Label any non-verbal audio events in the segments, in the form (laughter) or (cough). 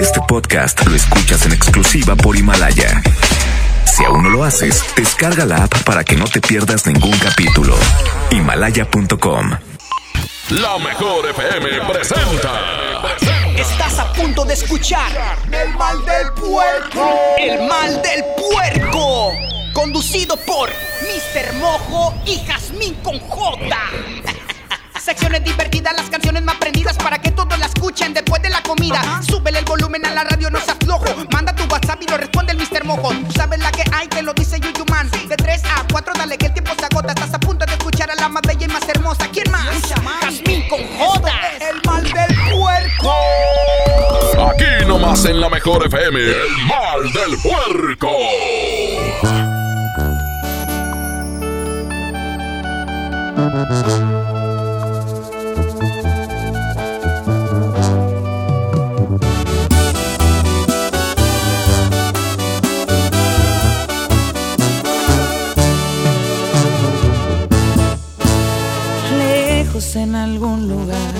Este podcast lo escuchas en exclusiva por Himalaya. Si aún no lo haces, descarga la app para que no te pierdas ningún capítulo. Himalaya.com. La mejor FM presenta. Estás a punto de escuchar El mal del puerco. El mal del puerco. Conducido por Mr. Mojo y Jazmín con J. Secciones divertidas, las canciones más prendidas para que todos la escuchen después de la comida. Súbele el volumen a la radio, no seas flojo. Manda tu WhatsApp y lo responde el Mr. Mojo. Tú sabes la que hay, te lo dice Yuyu Man. De 3 a 4, dale que el tiempo se agota. Estás a punto de escuchar a la más bella y más hermosa. ¿Quién más? Jazmín con J. El mal del puerco. Aquí nomás en la mejor FM, el mal del puerco. En algún lugar,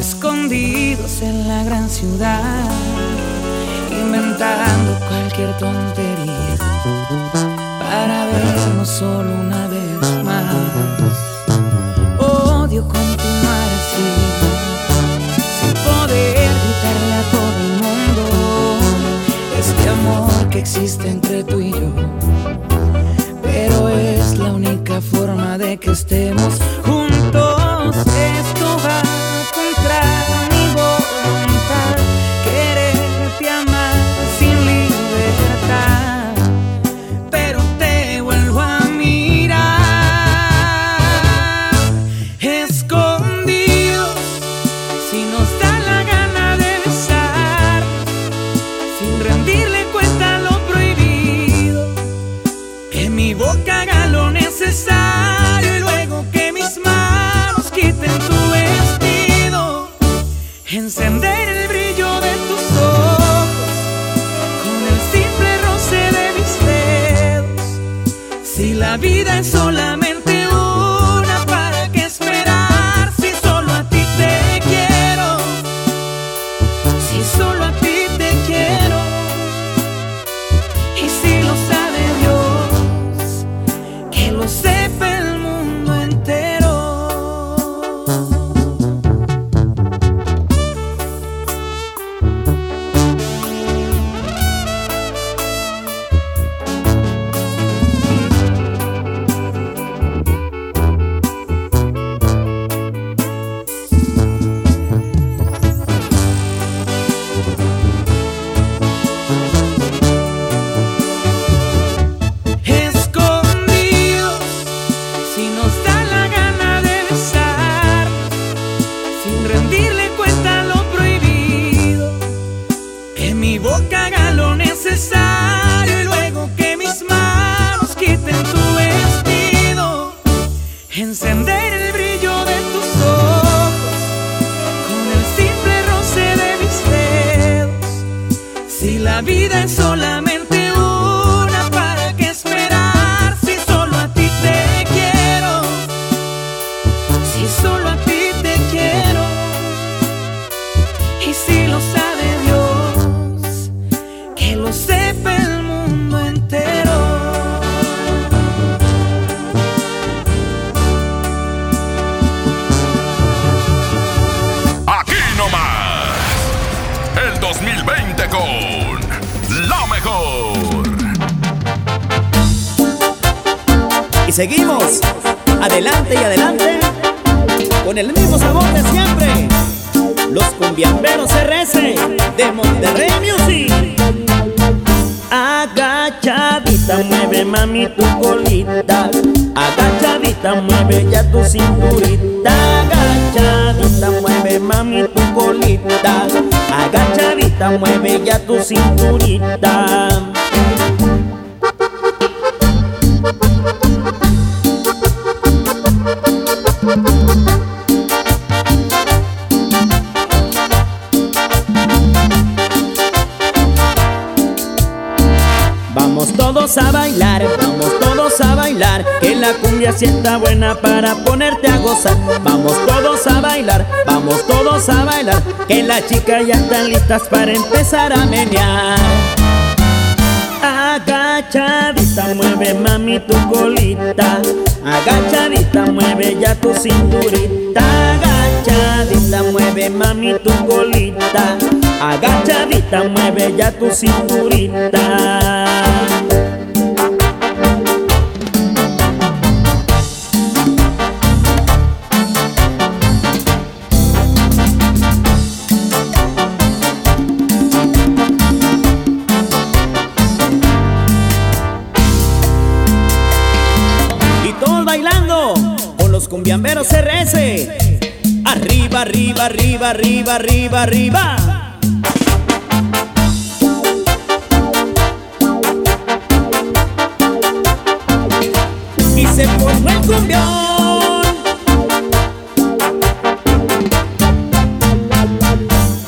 escondidos en la gran ciudad, inventando cualquier tontería para vernos solo una vez más. Odio continuar así, sin poder gritarle a todo el mundo este amor que existe entre tú y yo pero es la única forma de que estemos juntos. La vida es solamente que las chicas ya están listas para empezar a menear. Agachadita mueve mami tu colita, agachadita mueve ya tu cinturita, agachadita mueve mami tu colita, agachadita mueve ya tu cinturita. Cumbiamberos CRS. Arriba, arriba, arriba, arriba, arriba, arriba. Y se formó el cumbión.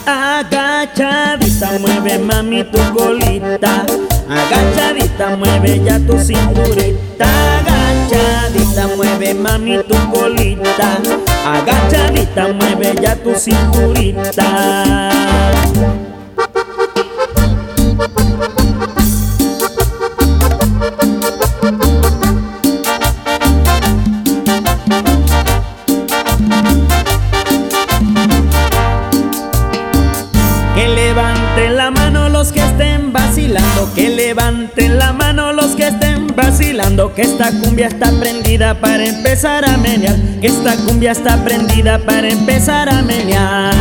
Agachadita, mueve mami tu colita. Agachadita, mueve ya tu cinturita agachadita, mueve ya tu cinturita. Que esta cumbia está prendida para empezar a menear. Que esta cumbia está prendida para empezar a menear.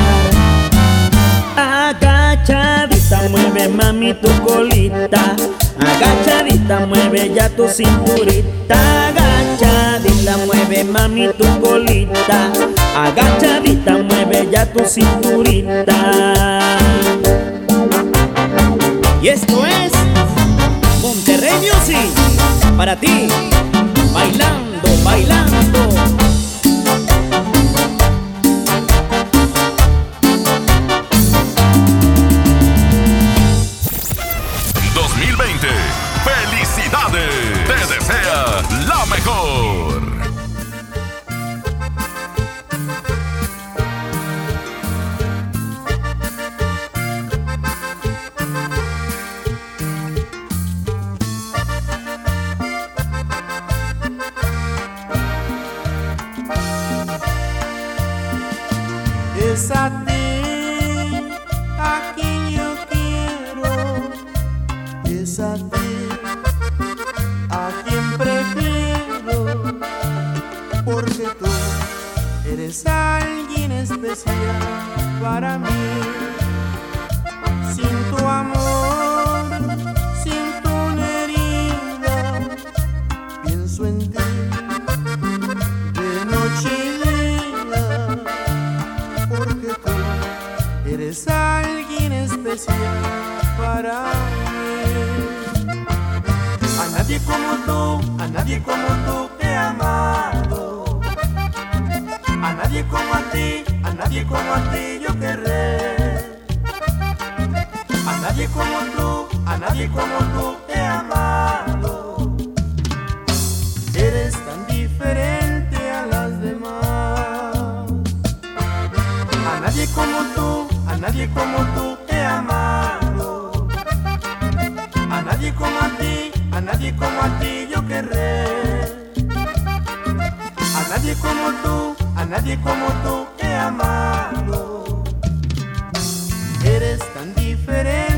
Agachadita mueve mami tu colita. Agachadita mueve ya tu cinturita. Agachadita mueve mami tu colita. Agachadita mueve ya tu cinturita. Y esto es Monterrey Music para ti, bailando, bailando. nadie como tú he amado. A nadie como a ti, a nadie como a ti yo querré. A nadie como tú, a nadie como tú he amado. Eres tan diferente.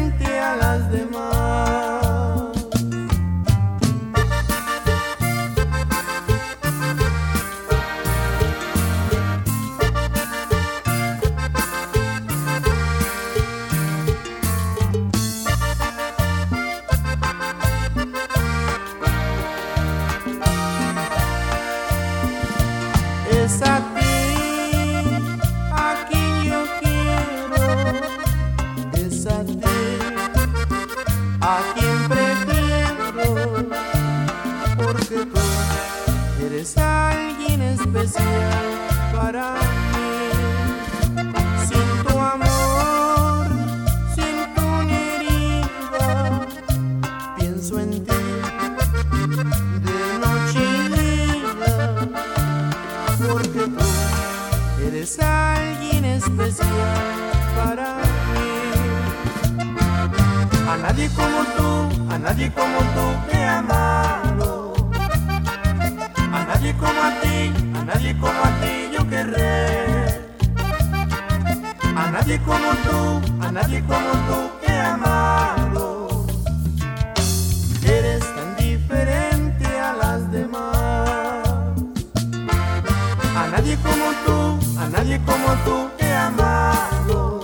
A nadie como tú, a nadie como tú he amado.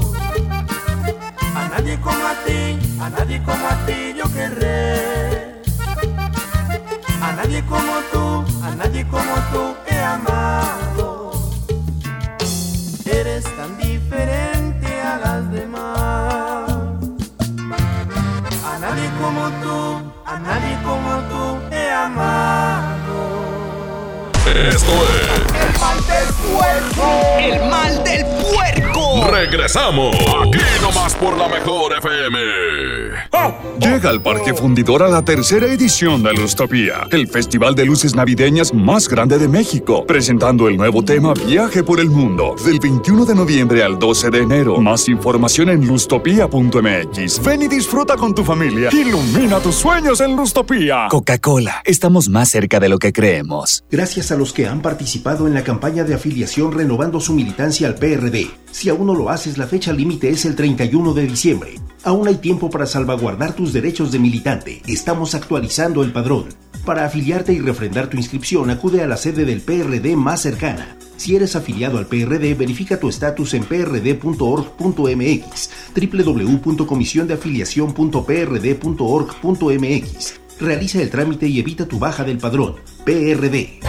A nadie como a ti, a nadie como a ti yo querré. A nadie como tú, a nadie como tú he amado. Eres tan diferente a las demás. A nadie como tú, a nadie como tú he amado. Esto es mal del puerco. El mal del puerco. Regresamos. Aquí nomás por la mejor FM. Llega al Parque Fundidora la tercera edición de Lustopía, el festival de luces navideñas más grande de México, presentando el nuevo tema Viaje por el Mundo, del 21 de noviembre al 12 de enero. Más información en lustopía.mx. Ven y disfruta con tu familia. Ilumina tus sueños en Lustopía. Coca-Cola, estamos más cerca de lo que creemos. Gracias a los que han participado en la campaña de afiliación renovando su militancia al PRD. Si aún no lo haces, la fecha límite es el 31 de diciembre. Aún hay tiempo para salvaguardar tus derechos de militante. Estamos actualizando el padrón. Para afiliarte y refrendar tu inscripción, acude a la sede del PRD más cercana. Si eres afiliado al PRD, verifica tu estatus en prd.org.mx, www.comisiondeafiliación.prd.org.mx. Realiza el trámite y evita tu baja del padrón. PRD.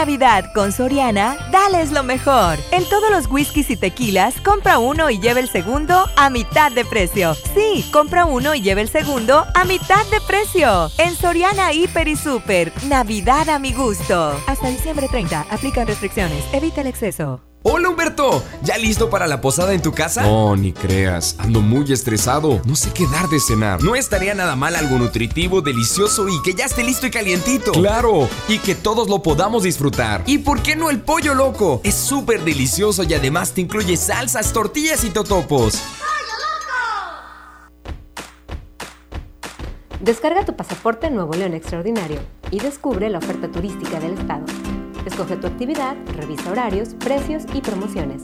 Navidad con Soriana, dales lo mejor. En todos los whiskies y tequilas, compra uno y lleva el segundo a mitad de precio. Sí, compra uno y lleva el segundo a mitad de precio. En Soriana Hiper y Super, Navidad a mi gusto. Hasta diciembre 30, aplican restricciones, evita el exceso. Hola Humberto, ¿ya listo para la posada en tu casa? No, ni creas, ando muy estresado, no sé qué dar de cenar. No estaría nada mal algo nutritivo, delicioso y que ya esté listo y calientito. Claro, y que todos lo podamos disfrutar. ¿Y por qué no el pollo loco? Es súper delicioso y además te incluye salsas, tortillas y totopos. Descarga tu pasaporte Nuevo León Extraordinario y descubre la oferta turística del estado. Escoge tu actividad, revisa horarios, precios y promociones.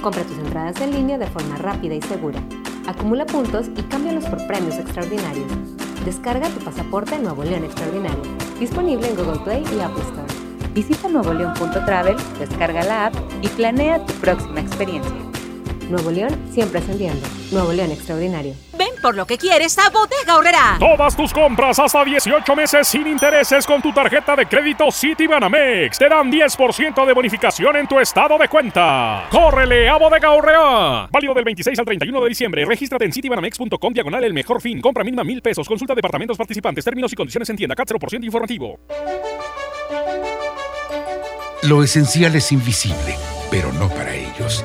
Compra tus entradas en línea de forma rápida y segura. Acumula puntos y cámbialos por premios extraordinarios. Descarga tu pasaporte Nuevo León Extraordinario. Disponible en Google Play y Apple Store. Visita nuevoleón.travel, descarga la app y planea tu próxima experiencia. Nuevo León siempre ascendiendo. Nuevo León Extraordinario. Ven por lo que quieres a Bodega Horrera. Todas tus compras hasta 18 meses sin intereses con tu tarjeta de crédito Citibanamex te dan 10% de bonificación en tu estado de cuenta. ¡Córrele a Bodega Horrera! Válido del 26 al 31 de diciembre. Regístrate en citibanamex.com diagonal el mejor fin. Compra mínima mil pesos. Consulta departamentos participantes. Términos y condiciones en tienda. CAT 0% informativo. Lo esencial es invisible, pero no para ellos.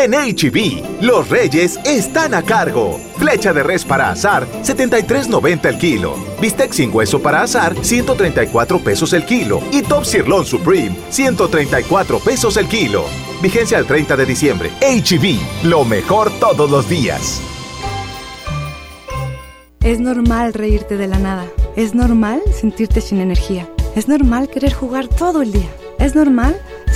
En HB, los reyes están a cargo. Flecha de res para azar, 73.90 el kilo. Bistec sin hueso para azar, 134 pesos el kilo. Y Top Sirloin Supreme, 134 pesos el kilo. Vigencia al 30 de diciembre. HB, lo mejor todos los días. Es normal reírte de la nada. Es normal sentirte sin energía. Es normal querer jugar todo el día. Es normal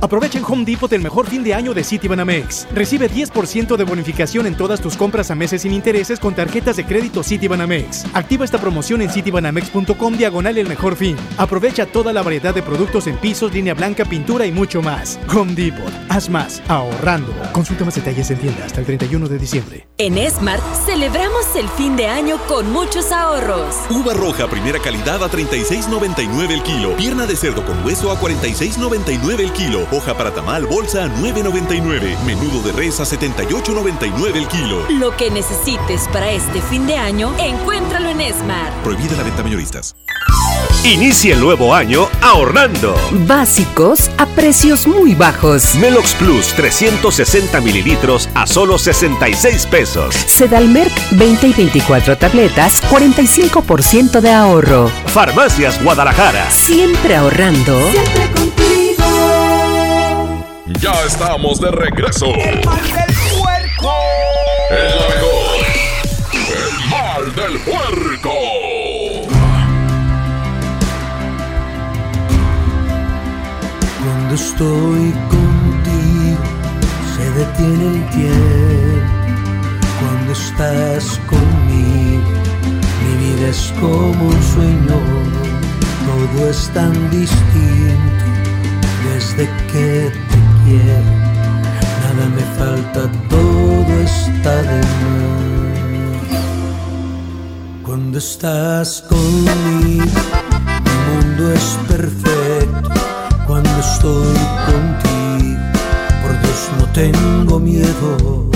Aprovecha en Home Depot el mejor fin de año de Citibanamex. Recibe 10% de bonificación en todas tus compras a meses sin intereses con tarjetas de crédito Citibanamex. Activa esta promoción en citibanamex.com diagonal el mejor fin. Aprovecha toda la variedad de productos en pisos, línea blanca, pintura y mucho más. Home Depot. Haz más ahorrando. Consulta más detalles en tienda hasta el 31 de diciembre. En Smart celebramos el fin de año con muchos ahorros. Uva roja primera calidad a 36.99 el kilo. Pierna de cerdo con hueso a 46.99 el kilo. Hoja para tamal bolsa a 9.99. Menudo de res a 78.99 el kilo. Lo que necesites para este fin de año, encuéntralo en Smart. Prohibida la venta mayoristas. Inicie el nuevo año ahorrando. Básicos a precios muy bajos. Melox Plus 360 mililitros a solo 66 pesos. Sedalmerc 20 y 24 tabletas, 45% de ahorro. Farmacias Guadalajara. Siempre ahorrando. Siempre contigo. Ya estamos de regreso. El mal del puerco. El la mejor. El mal del puerco. Cuando estoy contigo se detiene el tiempo. Cuando estás conmigo mi vida es como un sueño. Todo es tan distinto desde que Nada me falta, todo está de más. Cuando estás conmigo mi mundo es perfecto cuando estoy contigo. Por Dios no tengo miedo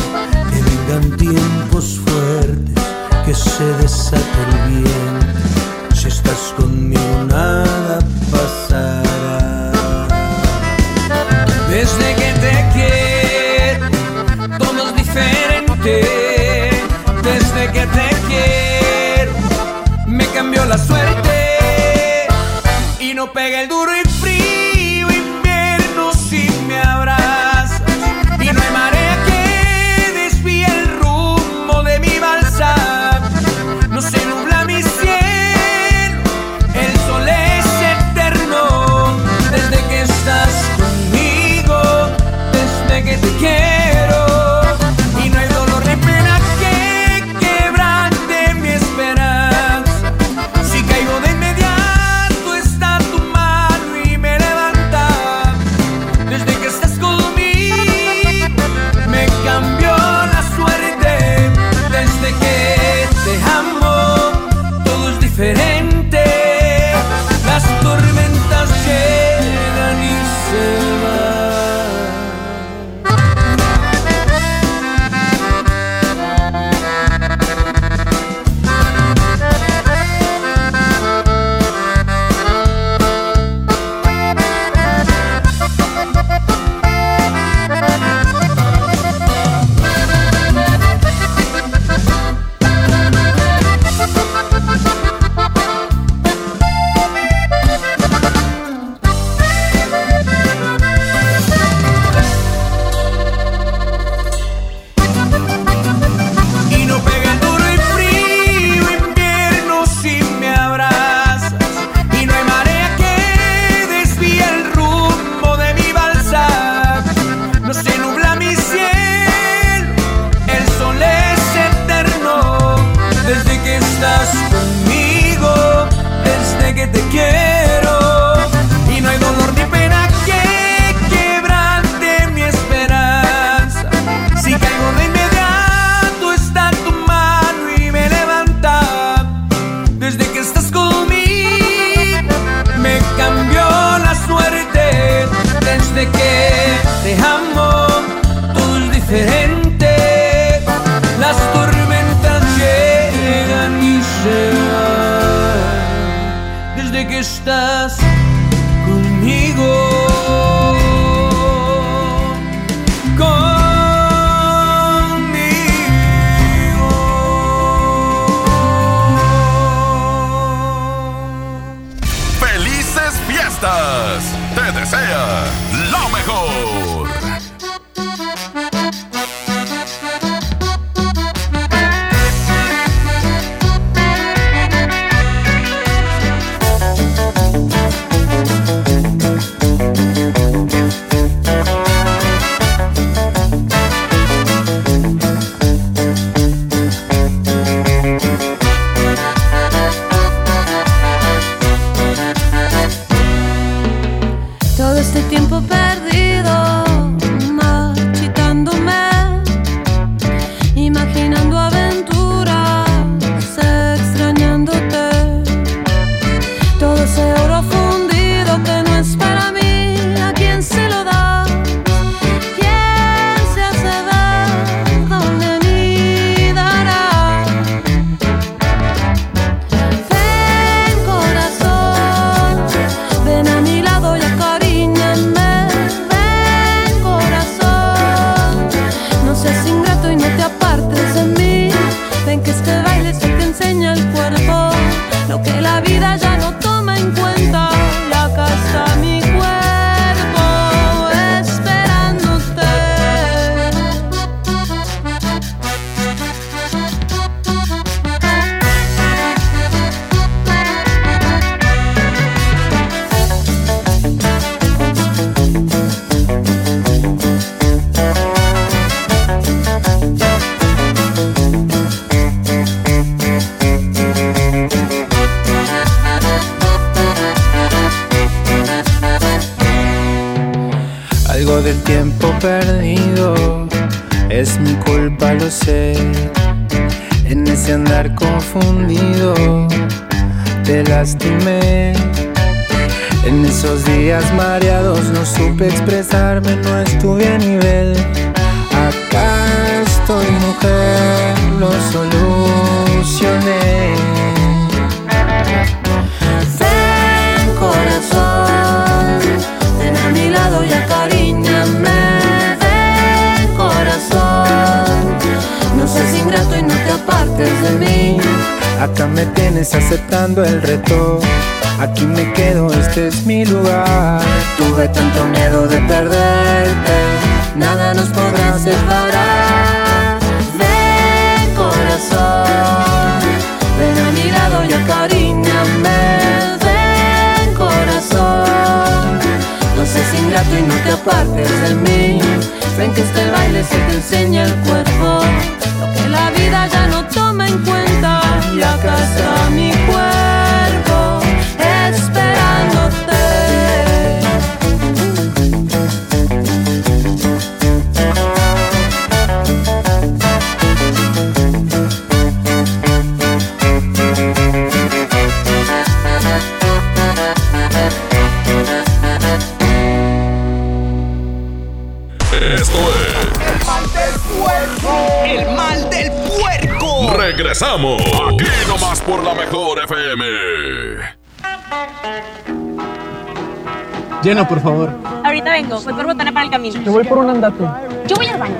que vengan tiempos fuertes, que se desate el viento. Si estás conmigo nada pasará. La suerte. Y no pega el duro y Christus. Te lastimé. En esos días mareados no supe expresarme, no estuve a nivel. Acá estoy, mujer, lo solucioné. De mí. Acá me tienes aceptando el reto. Aquí me quedo, este es mi lugar. Tuve tanto miedo de perderte, nada nos podrá separar. Ven, corazón, ven a mi lado y acariñame. Ven, corazón, no seas ingrato y no te apartes de mí. Ven que este baile se te enseña el cuerpo, lo que la vida ya no toma en cuenta. Acá está mi Regresamos. Aquí nomás por la mejor FM. Llena, por favor. Ahorita vengo, voy por botana para el camino. Yo voy por un andate. Yo voy al baño.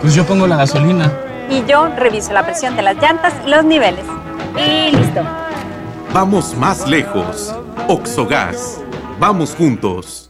Pues yo pongo la gasolina. Y yo reviso la presión de las llantas y los niveles. Y listo. Vamos más lejos. Oxogas. Vamos juntos.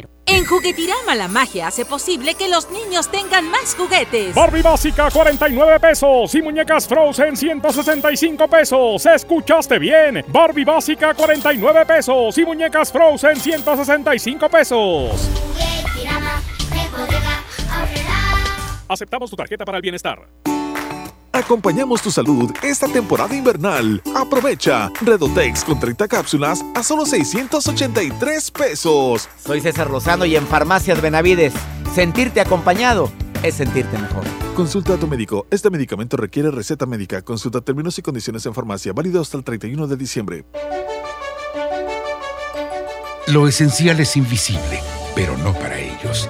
En Juguetirama la magia hace posible que los niños tengan más juguetes. Barbie básica 49 pesos y muñecas Frozen 165 pesos. ¿Escuchaste bien? Barbie básica 49 pesos y muñecas Frozen 165 pesos. Aceptamos tu tarjeta para el bienestar. Acompañamos tu salud esta temporada invernal. Aprovecha Redotex con 30 cápsulas a solo 683 pesos. Soy César Lozano y en Farmacias Benavides, sentirte acompañado es sentirte mejor. Consulta a tu médico. Este medicamento requiere receta médica. Consulta términos y condiciones en farmacia. Válido hasta el 31 de diciembre. Lo esencial es invisible, pero no para ellos.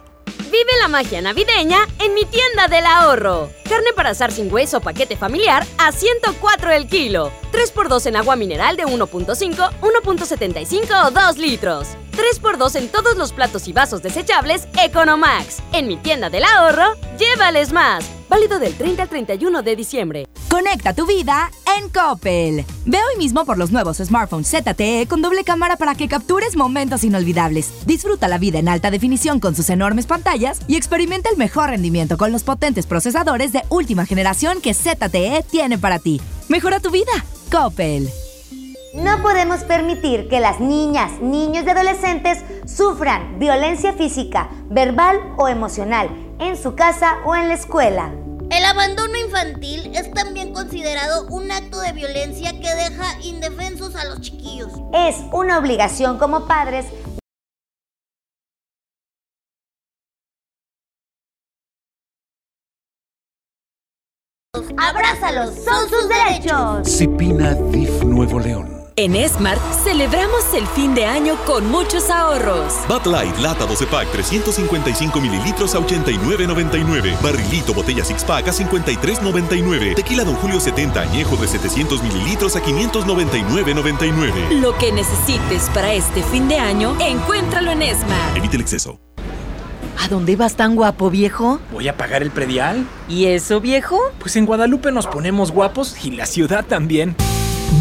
Vive la magia navideña en mi tienda del ahorro. Carne para asar sin hueso paquete familiar a 104 el kilo. 3x2 en agua mineral de 1.5, 1.75 o 2 litros. 3x2 en todos los platos y vasos desechables Economax. En mi tienda del ahorro, llévales más. Válido del 30 al 31 de diciembre. Conecta tu vida en Coppel. Ve hoy mismo por los nuevos smartphones ZTE con doble cámara para que captures momentos inolvidables. Disfruta la vida en alta definición con sus enormes pantallas y experimenta el mejor rendimiento con los potentes procesadores de última generación que ZTE tiene para ti. Mejora tu vida. Coppel. No podemos permitir que las niñas, niños y adolescentes sufran violencia física, verbal o emocional en su casa o en la escuela. El abandono infantil es también considerado un acto de violencia que deja indefensos a los chiquillos. Es una obligación como padres Abrázalos, son sus derechos. Cipina DIF Nuevo León. En Smart celebramos el fin de año con muchos ahorros. Bud Light, lata 12 pack, 355 mililitros a 89.99. Barrilito, botella six pack a 53.99. Tequila Don Julio 70 añejo de 700 mililitros a 599.99. Lo que necesites para este fin de año, encuéntralo en Smart. Evite el exceso. ¿A dónde vas tan guapo, viejo? Voy a pagar el predial. ¿Y eso, viejo? Pues en Guadalupe nos ponemos guapos y la ciudad también.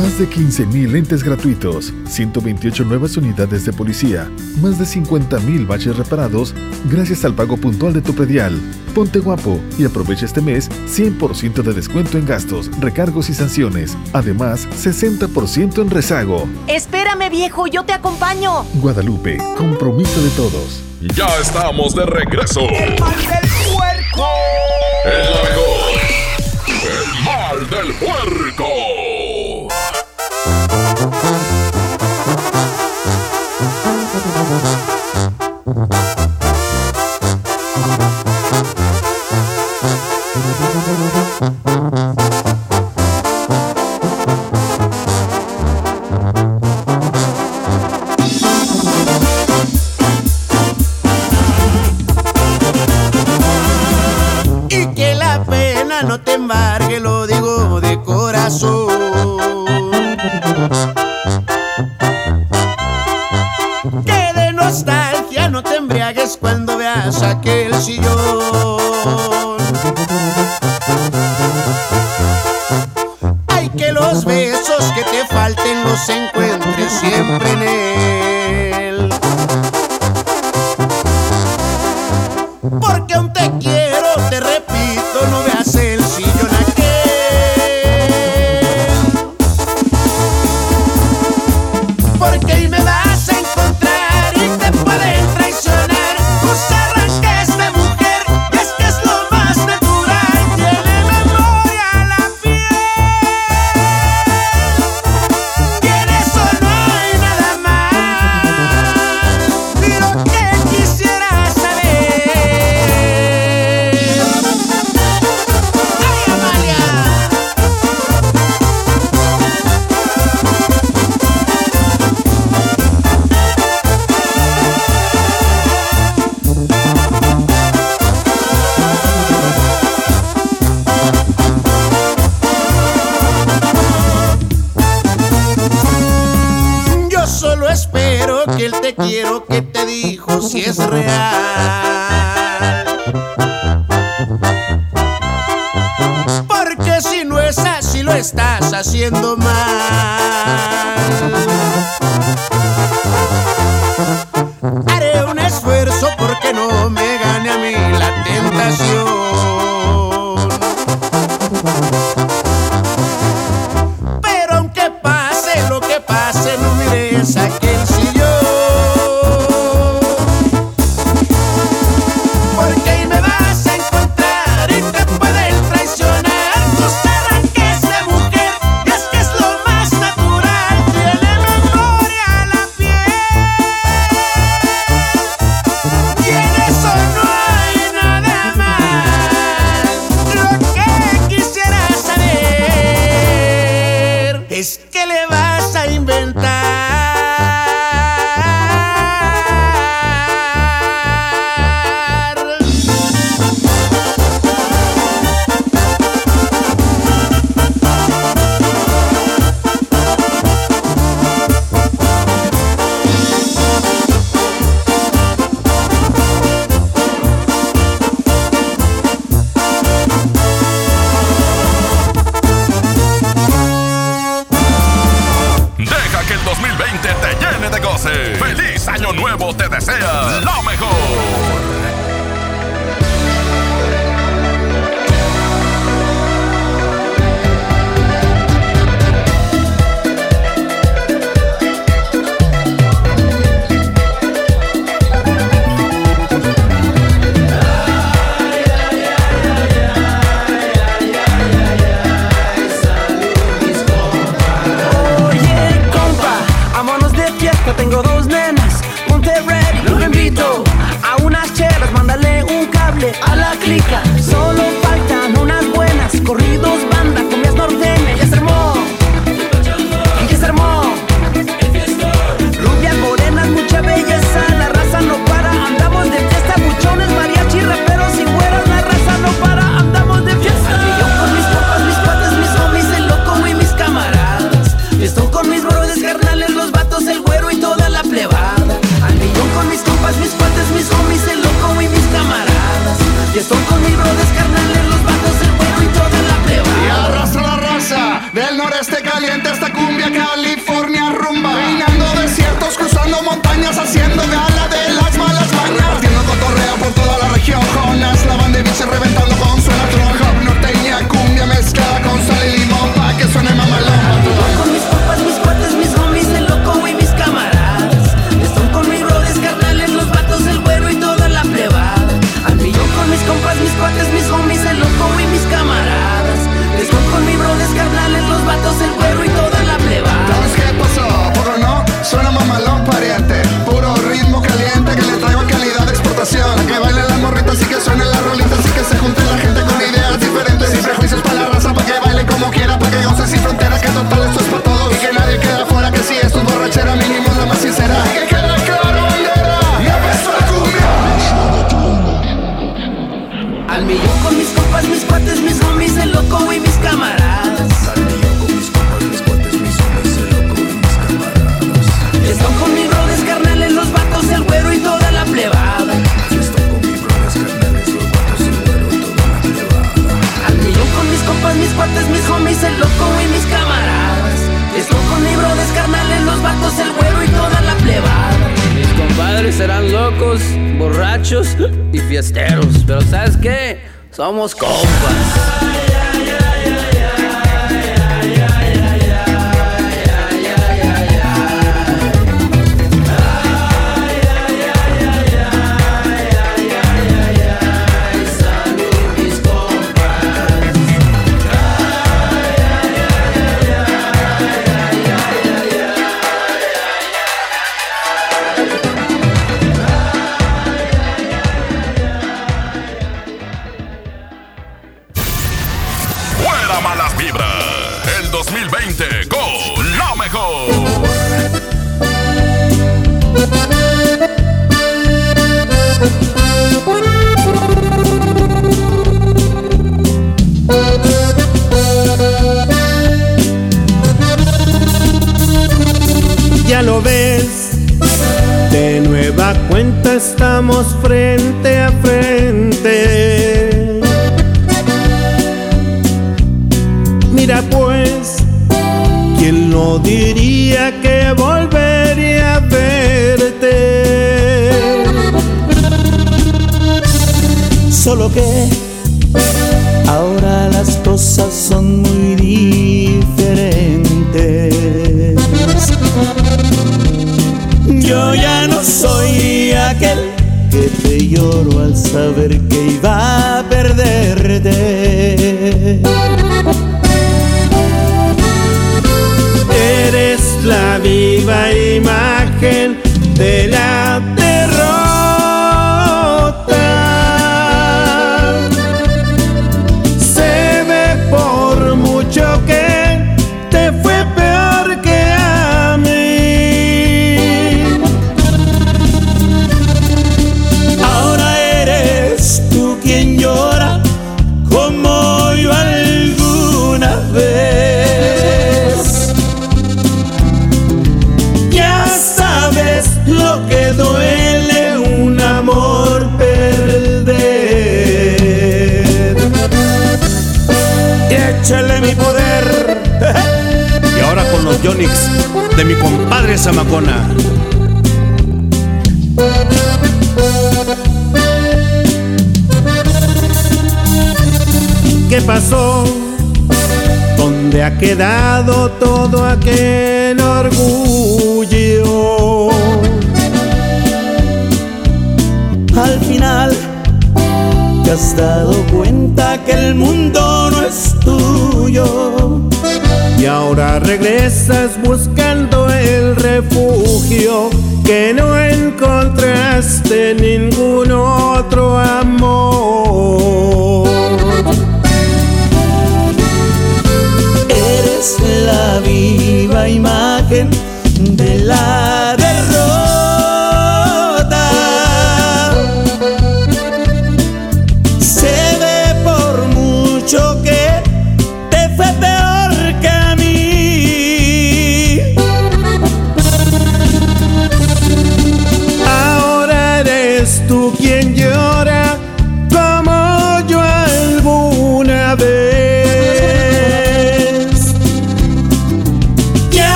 Más de 15.000 lentes gratuitos, 128 nuevas unidades de policía, más de 50.000 baches reparados gracias al pago puntual de tu predial. Ponte guapo y aprovecha este mes 100% de descuento en gastos, recargos y sanciones. Además, 60% en rezago. Espérame, viejo, yo te acompaño. Guadalupe, compromiso de todos. Ya estamos de regreso. El mal del puerco. El la mejor. El mal del puerco. Mm-hmm. (laughs) siempre en mis bros descarnados Somos compas.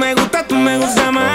me gusta, tú me gusta más.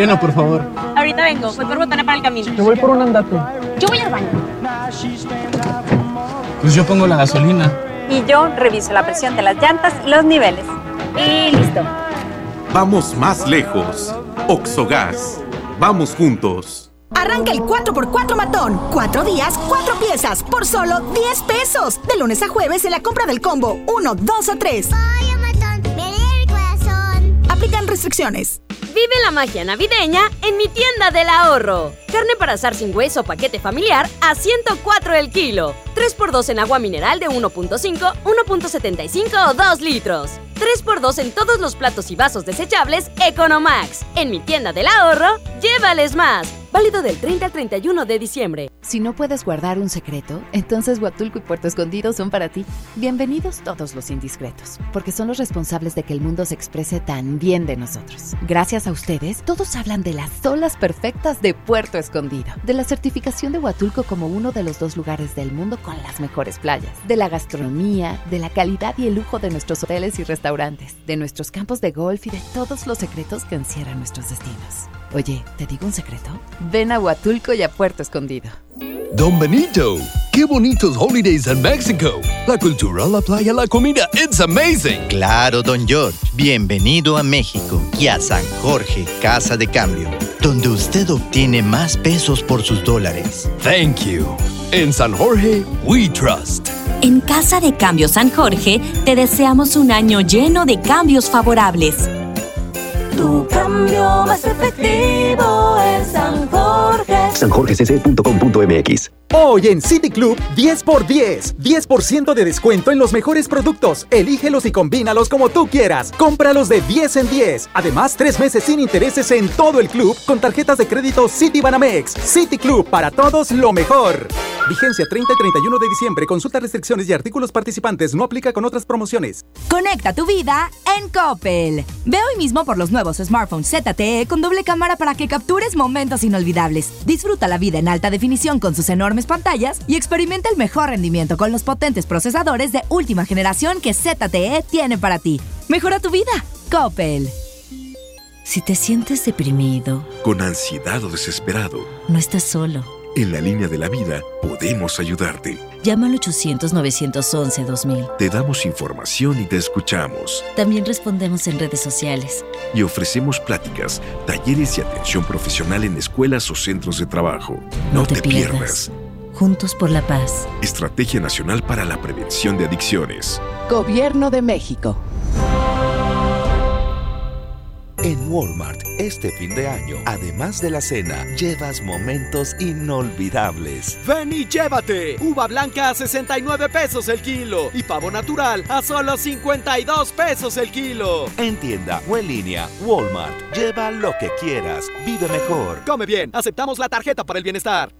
Llena, por favor. Ahorita vengo. Voy por botana para el camino. Yo voy por un andate. Yo voy al baño. Pues yo pongo la gasolina. Y yo reviso la presión de las llantas y los niveles. Y listo. Vamos más lejos. Oxogas. Vamos juntos. Arranca el 4x4 matón. 4 días, 4 piezas, por solo 10 pesos. De lunes a jueves en la compra del combo 1, 2 o 3. Aplican restricciones. Vive la magia navideña en mi tienda del ahorro. Carne para asar sin hueso paquete familiar a 104 el kilo. 3x2 en agua mineral de 1.5, 1.75 o 2 litros. 3x2 en todos los platos y vasos desechables Economax. En mi tienda del ahorro, llévales más. Válido del 30 al 31 de diciembre. Si no puedes guardar un secreto, entonces Huatulco y Puerto Escondido son para ti. Bienvenidos todos los indiscretos, porque son los responsables de que el mundo se exprese tan bien de nosotros. Gracias a ustedes, todos hablan de las olas perfectas de Puerto Escondido, de la certificación de Huatulco como uno de los dos lugares del mundo con con las mejores playas, de la gastronomía, de la calidad y el lujo de nuestros hoteles y restaurantes, de nuestros campos de golf y de todos los secretos que encierran nuestros destinos. Oye, ¿te digo un secreto? Ven a Huatulco y a Puerto Escondido. Don Benito, qué bonitos holidays en México. La cultura, la playa, la comida, it's amazing. Claro, don George. Bienvenido a México y a San Jorge, Casa de Cambio, donde usted obtiene más pesos por sus dólares. Thank you. En San Jorge, we trust. En Casa de Cambio San Jorge te deseamos un año lleno de cambios favorables. Tu cambio más efectivo en San Jorge. sanjorgecc.com.mx Hoy en City Club, 10 por 10. 10% de descuento en los mejores productos. Elígelos y combínalos como tú quieras. Cómpralos de 10 en 10. Además, tres meses sin intereses en todo el club con tarjetas de crédito City Banamex. City Club, para todos lo mejor. Vigencia 30 y 31 de diciembre. Consulta restricciones y artículos participantes. No aplica con otras promociones. Conecta tu vida en Coppel. Ve hoy mismo por los nuevos smartphones ZTE con doble cámara para que captures momentos inolvidables. Disfruta la vida en alta definición con sus enormes pantallas y experimenta el mejor rendimiento con los potentes procesadores de última generación que ZTE tiene para ti. Mejora tu vida. Coppel. Si te sientes deprimido, con ansiedad o desesperado, no estás solo. En la línea de la vida podemos ayudarte. Llama al 800-911-2000. Te damos información y te escuchamos. También respondemos en redes sociales. Y ofrecemos pláticas, talleres y atención profesional en escuelas o centros de trabajo. No, te, pierdas. Juntos por la paz. Estrategia Nacional para la Prevención de Adicciones. Gobierno de México. En Walmart, este fin de año, además de la cena, llevas momentos inolvidables. Ven y llévate. Uva blanca a 69 pesos el kilo y pavo natural a solo 52 pesos el kilo. En tienda o en línea, Walmart. Lleva lo que quieras. Vive mejor. Come bien. Aceptamos la tarjeta para el bienestar.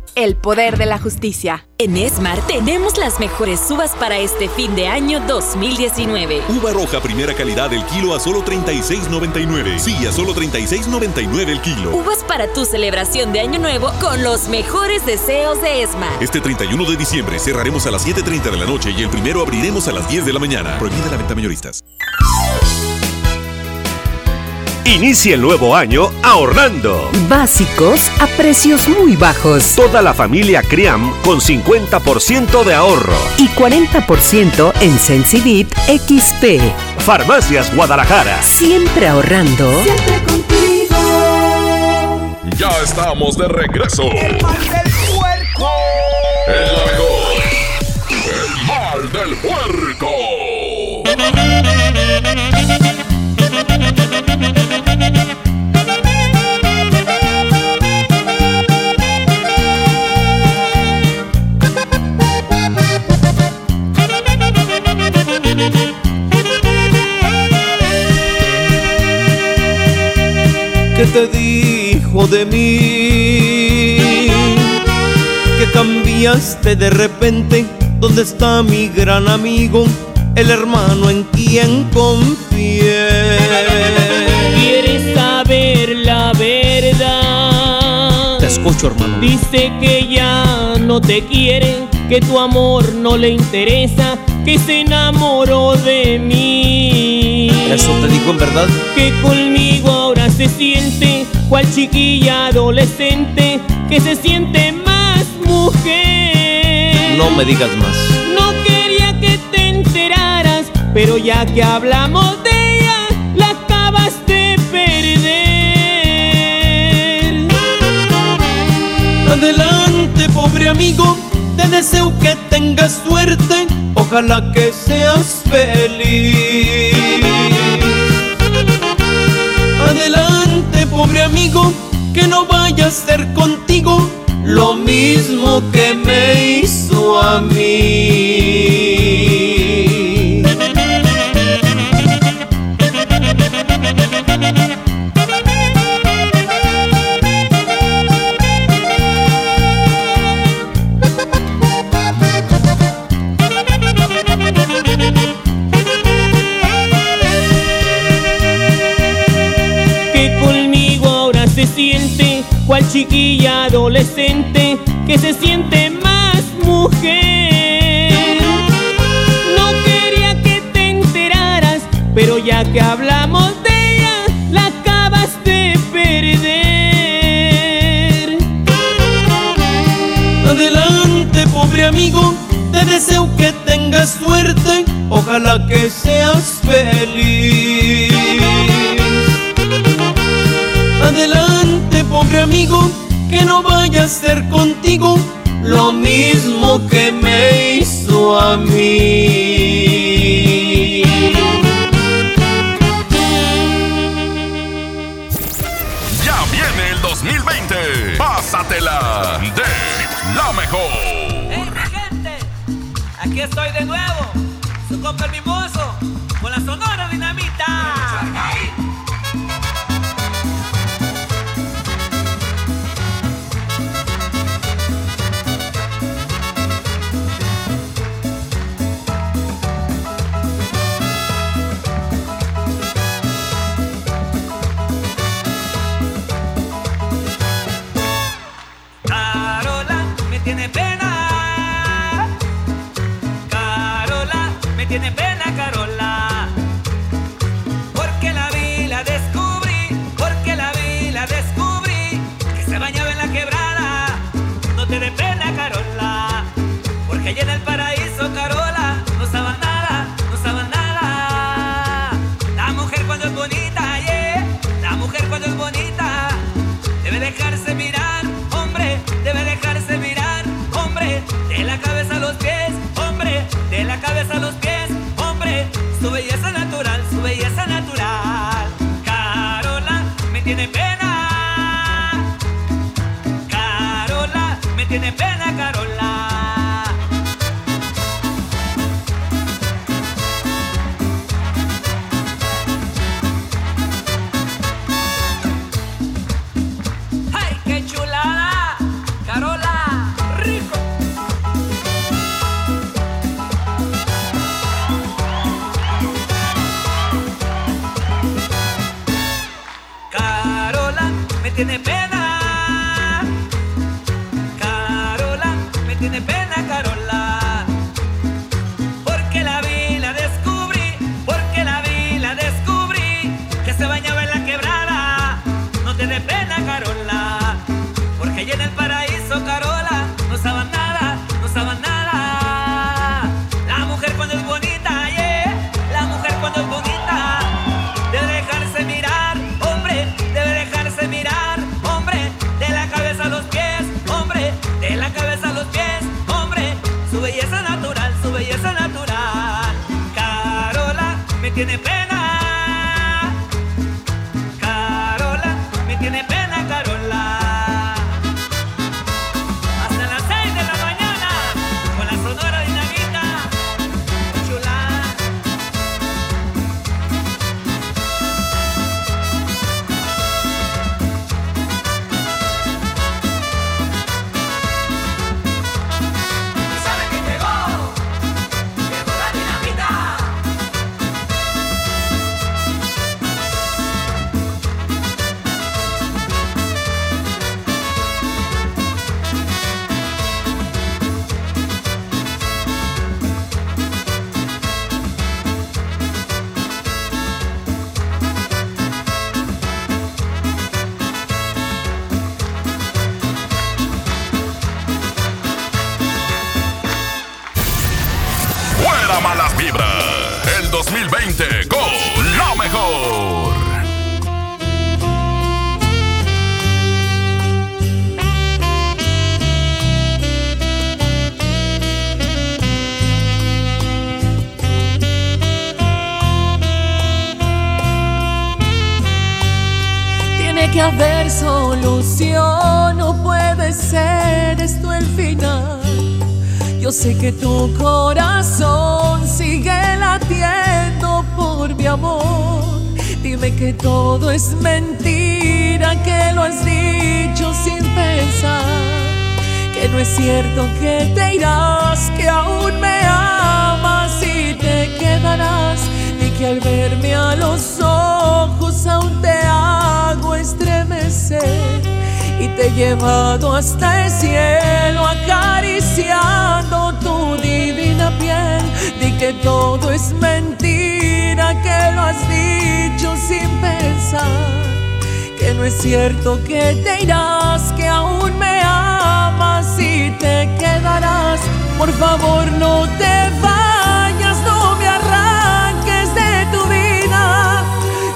El poder de la justicia. En Esmar tenemos las mejores uvas para este fin de año 2019. Uva roja primera calidad el kilo a solo 36.99. Sí, a solo 36.99 el kilo. Uvas para tu celebración de año nuevo con los mejores deseos de Esmar. Este 31 de diciembre cerraremos a las 7.30 de la noche y el primero abriremos a las 10 de la mañana. Prohibida la venta mayoristas. Inicia el nuevo año ahorrando. Básicos a precios muy bajos. Toda la familia Criam con 50% de ahorro. Y 40% en Sensibit XP. Farmacias Guadalajara. Siempre ahorrando. Siempre contigo. Ya estamos de regreso. El mal del puerco. El mejor. El mal del puerco. Te dijo de mí? Que cambiaste de repente. ¿Dónde está mi gran amigo? El hermano en quien confié. ¿Quieres saber la verdad? Te escucho, hermano. Dice que ya no te quiere, que tu amor no le interesa, que se enamoró de mí. ¿Eso te dijo en verdad? Que conmigo se siente cual chiquilla adolescente, que se siente más mujer. No me digas más. No quería que te enteraras, pero ya que hablamos de ella, la acabas de perder. Adelante, pobre amigo, te deseo que tengas suerte, ojalá que seas feliz. Adelante, pobre amigo, que no vaya a ser contigo lo mismo que me hizo a mí. Chiquilla adolescente que se siente más mujer. No quería que te enteraras, pero ya que hablamos de ella, la acabas de perder. Adelante, pobre amigo, te deseo que tengas suerte, ojalá que seas feliz. Amigo, que no vaya a ser contigo lo mismo que me hizo a mí. Ya viene el 2020. Pásatela de la mejor. ¡Hey, mi gente! Aquí estoy de nuevo, su compa el mimoso, sé que tu corazón sigue latiendo por mi amor. Dime que todo es mentira, que lo has dicho sin pensar. Que no es cierto que te irás, que aún me amas y te quedarás. Y que al verme a los ojos aún te hago estremecer. y te he llevado hasta el cielo acariciando que todo es mentira, que lo has dicho sin pensar. Que no es cierto que te irás, que aún me amas y te quedarás. Por favor, no te vayas, no me arranques de tu vida.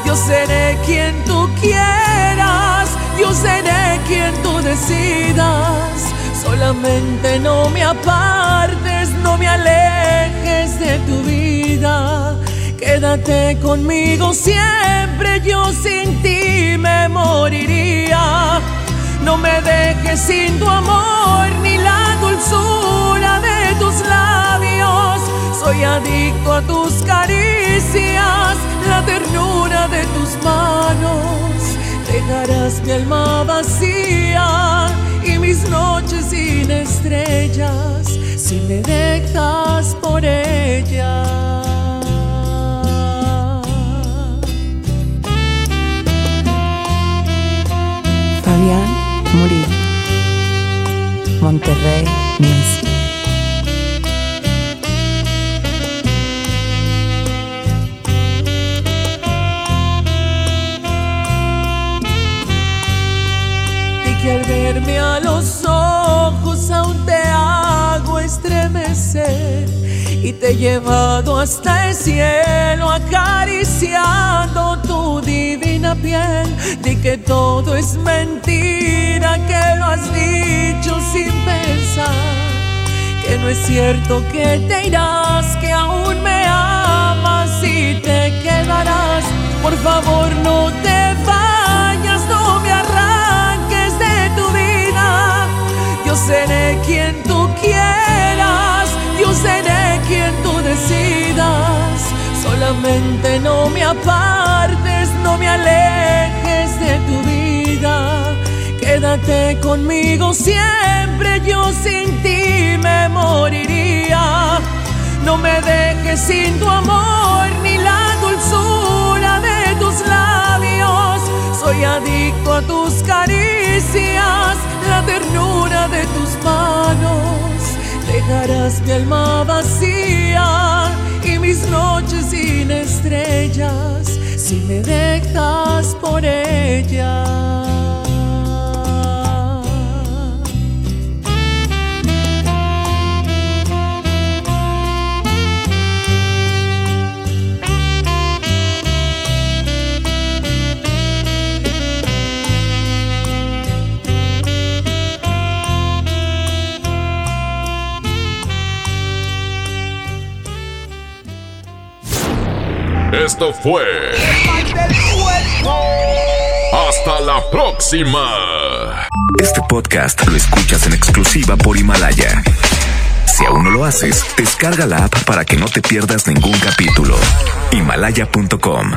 Yo seré quien tú quieras, yo seré quien tú decidas. Solamente no me apartes, no me alejes de tu vida. Quédate conmigo siempre, yo sin ti me moriría. No me dejes sin tu amor ni la dulzura de tus labios. Soy adicto a tus caricias, la ternura de tus manos. Dejarás mi alma vacía mis noches sin estrellas si me dejas por ella. Fabián Murillo, Monterrey Music. Al verme a los ojos aún te hago estremecer y te he llevado hasta el cielo acariciando tu divina piel. Di que todo es mentira, que lo has dicho sin pensar. Que no es cierto que te irás, que aún me amas y te quedarás. Por favor, no te vayas, seré quien tú quieras, yo seré quien tú decidas. Solamente no me apartes, no me alejes de tu vida. Quédate conmigo siempre, yo sin ti me moriría. No me dejes sin tu amor ni la dulzura de tus labios. Soy adicto a tus caricias, la ternura de tus manos. Dejarás mi alma vacía y mis noches sin estrellas si me dejas por ella. Esto fue. Hasta la próxima. Este podcast lo escuchas en exclusiva por Himalaya. Si aún no lo haces, descarga la app para que no te pierdas ningún capítulo. Himalaya.com